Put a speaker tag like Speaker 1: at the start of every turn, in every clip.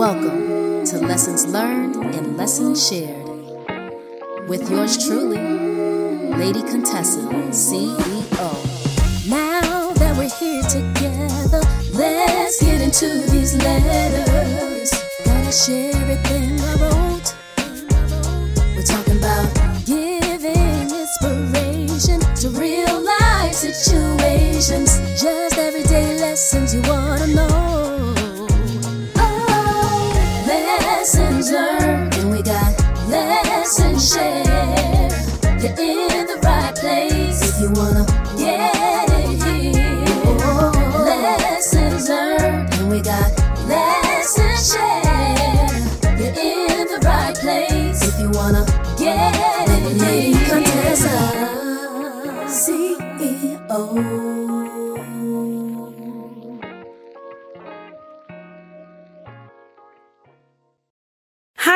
Speaker 1: Welcome to Lessons Learned and Lessons Shared with yours truly, Lady Contessa, CEO. Now that we're here together, let's get into these letters. Gotta share everything I wrote. We're talking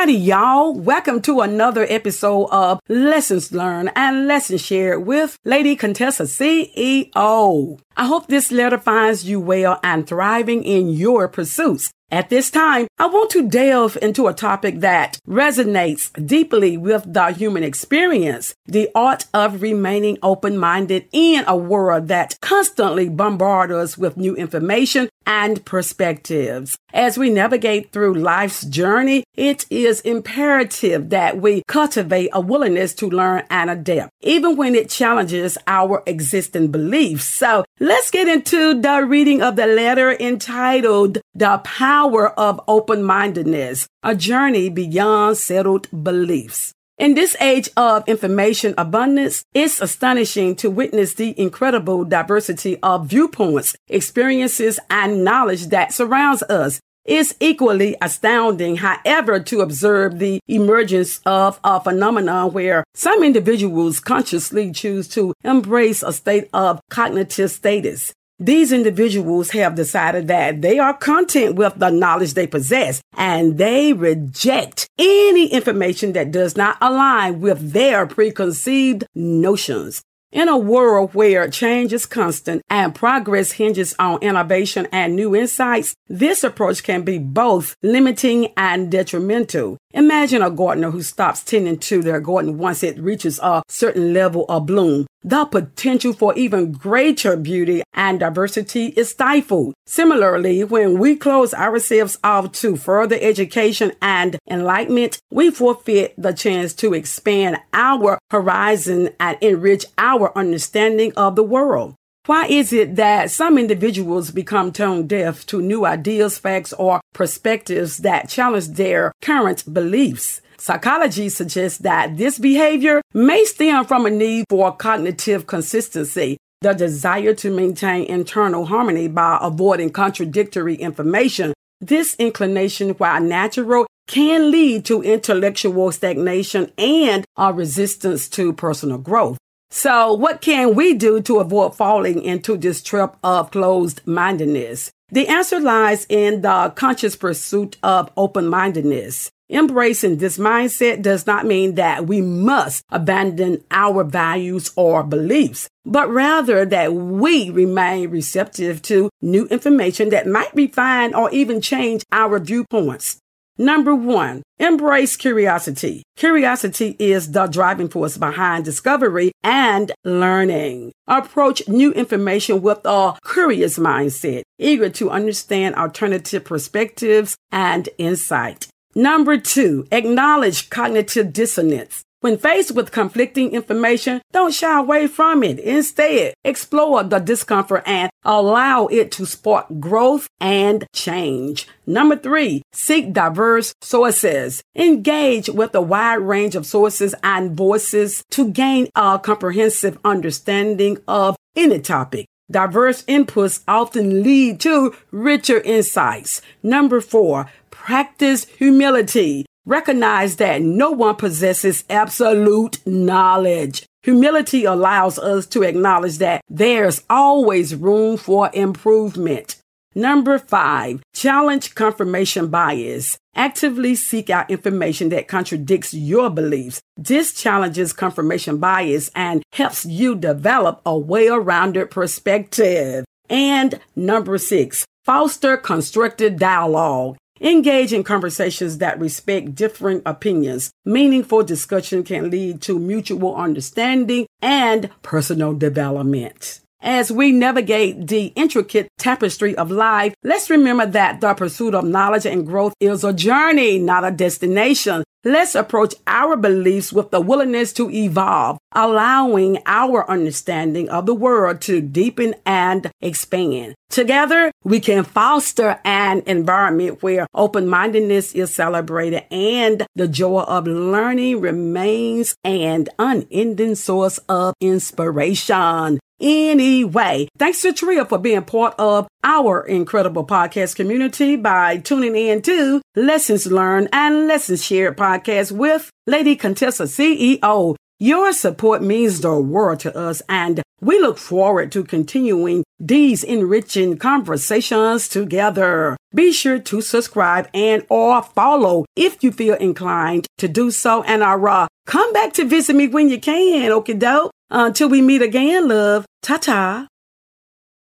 Speaker 2: Howdy, y'all. Welcome to another episode of Lessons Learned and Lessons Shared with Lady Contessa CEO. I hope this letter finds you well and thriving in your pursuits. At this time, I want to delve into a topic that resonates deeply with the human experience the art of remaining open minded in a world that constantly bombards us with new information and perspectives. As we navigate through life's journey, it is imperative that we cultivate a willingness to learn and adapt, even when it challenges our existing beliefs. So let's get into the reading of the letter entitled The Power of Open Mindedness, a journey beyond settled beliefs. In this age of information abundance, it's astonishing to witness the incredible diversity of viewpoints, experiences, and knowledge that surrounds us. It's equally astounding, however, to observe the emergence of a phenomenon where some individuals consciously choose to embrace a state of cognitive status. These individuals have decided that they are content with the knowledge they possess and they reject any information that does not align with their preconceived notions. In a world where change is constant and progress hinges on innovation and new insights, this approach can be both limiting and detrimental. Imagine a gardener who stops tending to their garden once it reaches a certain level of bloom. The potential for even greater beauty and diversity is stifled. Similarly, when we close ourselves off to further education and enlightenment, we forfeit the chance to expand our horizon and enrich our understanding of the world. Why is it that some individuals become tone deaf to new ideas, facts, or perspectives that challenge their current beliefs? Psychology suggests that this behavior may stem from a need for cognitive consistency, the desire to maintain internal harmony by avoiding contradictory information. This inclination, while natural, can lead to intellectual stagnation and a resistance to personal growth. So, what can we do to avoid falling into this trap of closed mindedness? The answer lies in the conscious pursuit of open mindedness. Embracing this mindset does not mean that we must abandon our values or beliefs, but rather that we remain receptive to new information that might refine or even change our viewpoints. Number one, embrace curiosity. Curiosity is the driving force behind discovery and learning. Approach new information with a curious mindset, eager to understand alternative perspectives and insight. Number two, acknowledge cognitive dissonance. When faced with conflicting information, don't shy away from it. Instead, explore the discomfort and allow it to spark growth and change. Number three, seek diverse sources. Engage with a wide range of sources and voices to gain a comprehensive understanding of any topic. Diverse inputs often lead to richer insights. Number four, practice humility. Recognize that no one possesses absolute knowledge. Humility allows us to acknowledge that there's always room for improvement. Number five, challenge confirmation bias. Actively seek out information that contradicts your beliefs. This challenges confirmation bias and helps you develop a well rounded perspective. And number six, foster constructive dialogue. Engage in conversations that respect different opinions. Meaningful discussion can lead to mutual understanding and personal development. As we navigate the intricate tapestry of life, let's remember that the pursuit of knowledge and growth is a journey, not a destination. Let's approach our beliefs with the willingness to evolve, allowing our understanding of the world to deepen and expand. Together, we can foster an environment where open mindedness is celebrated and the joy of learning remains an unending source of inspiration anyway. Thanks to Tria for being part of our incredible podcast community by tuning in to Lessons Learned and Lessons Shared podcast with Lady Contessa CEO. Your support means the world to us, and we look forward to continuing these enriching conversations together. Be sure to subscribe and or follow if you feel inclined to do so. And uh, come back to visit me when you can, okay, dope? Uh, Until we meet again, love. Ta ta.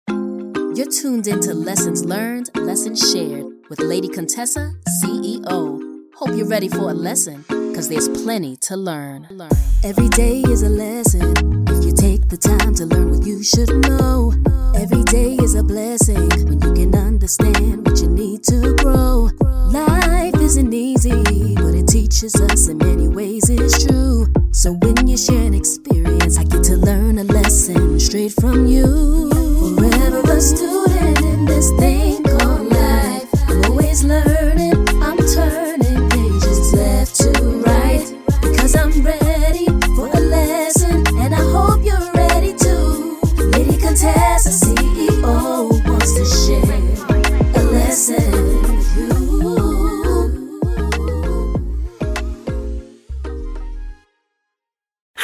Speaker 1: You're tuned into Lessons Learned, Lessons Shared with Lady Contessa, CEO. Hope you're ready for a lesson, because there's plenty to learn. Every day is a lesson if you take the time to learn what you should know. Every day is a blessing when you can understand what you need to grow. Life isn't easy, but it teaches us in many ways, it's true. So when you share an experience, I get to learn a lesson straight from you. Forever a student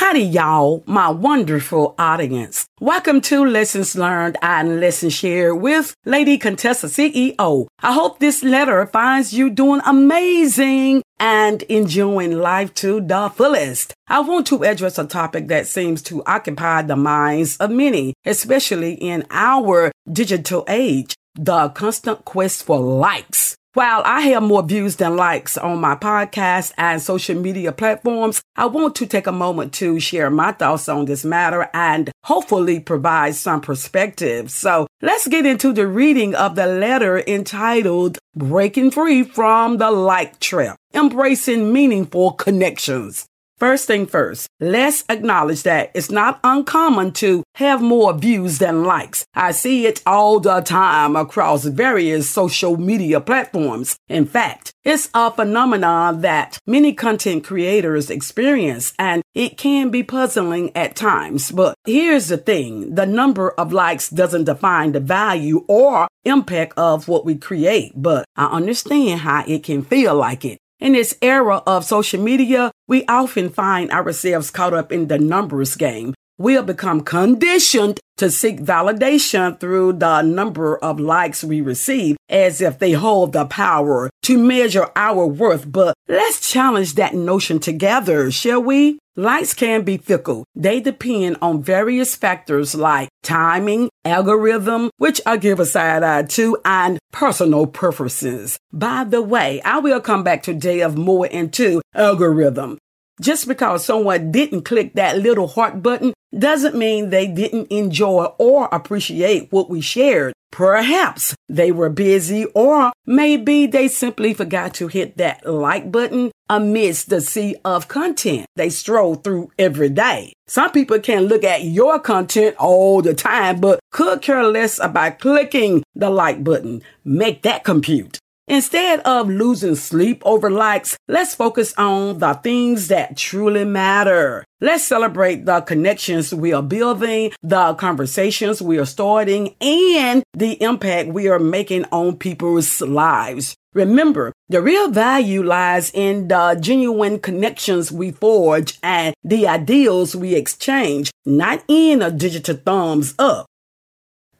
Speaker 2: Howdy, y'all, my wonderful audience. Welcome to Lessons Learned and Lessons Shared with Lady Contessa CEO. I hope this letter finds you doing amazing and enjoying life to the fullest. I want to address a topic that seems to occupy the minds of many, especially in our digital age the constant quest for likes. While I have more views than likes on my podcast and social media platforms, I want to take a moment to share my thoughts on this matter and hopefully provide some perspective. So let's get into the reading of the letter entitled Breaking Free from the Like Trap, Embracing Meaningful Connections. First thing first, let's acknowledge that it's not uncommon to have more views than likes. I see it all the time across various social media platforms. In fact, it's a phenomenon that many content creators experience and it can be puzzling at times. But here's the thing. The number of likes doesn't define the value or impact of what we create, but I understand how it can feel like it. In this era of social media, we often find ourselves caught up in the numbers game. We'll become conditioned to seek validation through the number of likes we receive as if they hold the power to measure our worth. But let's challenge that notion together, shall we? Likes can be fickle. They depend on various factors like timing, algorithm, which I give a side eye to, and personal preferences. By the way, I will come back today of more into algorithm. Just because someone didn't click that little heart button doesn't mean they didn't enjoy or appreciate what we shared. Perhaps they were busy or maybe they simply forgot to hit that like button amidst the sea of content they stroll through every day. Some people can look at your content all the time, but could care less about clicking the like button. Make that compute. Instead of losing sleep over likes, let's focus on the things that truly matter. Let's celebrate the connections we are building, the conversations we are starting, and the impact we are making on people's lives. Remember, the real value lies in the genuine connections we forge and the ideals we exchange, not in a digital thumbs up.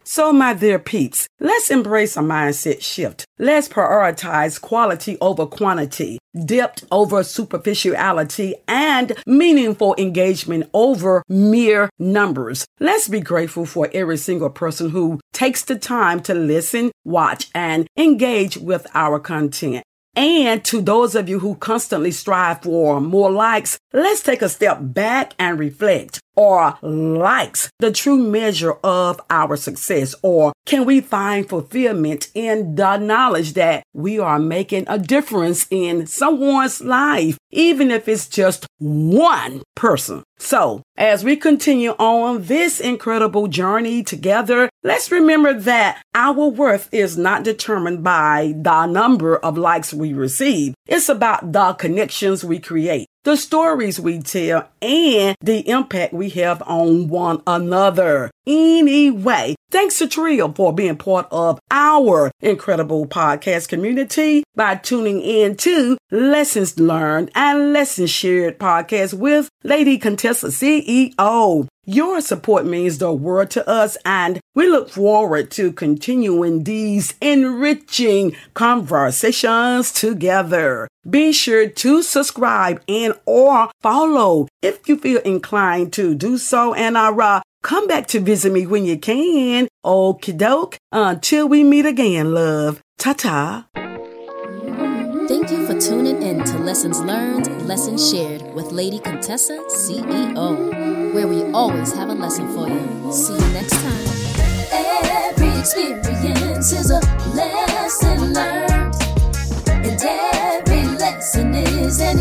Speaker 2: So, my dear peeps, let's embrace a mindset shift. Let's prioritize quality over quantity, depth over superficiality, and meaningful engagement over mere numbers. Let's be grateful for every single person who takes the time to listen, watch, and engage with our content. And to those of you who constantly strive for more likes, let's take a step back and reflect. Are likes the true measure of our success? Or can we find fulfillment in the knowledge that we are making a difference in someone's life, even if it's just one person? So, as we continue on this incredible journey together, let's remember that our worth is not determined by the number of likes we receive. It's about the connections we create the stories we tell, and the impact we have on one another. Anyway, thanks to Trio for being part of our incredible podcast community by tuning in to Lessons Learned and Lessons Shared podcast with Lady Contessa CEO. Your support means the world to us, and we look forward to continuing these enriching conversations together. Be sure to subscribe and or follow if you feel inclined to do so. And uh, come back to visit me when you can. Okie doke. Until we meet again, love. Ta ta.
Speaker 1: Thank you for tuning in to Lessons Learned, Lessons Shared with Lady Contessa CEO, where we always have a lesson for you. See you next time. Every experience is a lesson learned, and every lesson is an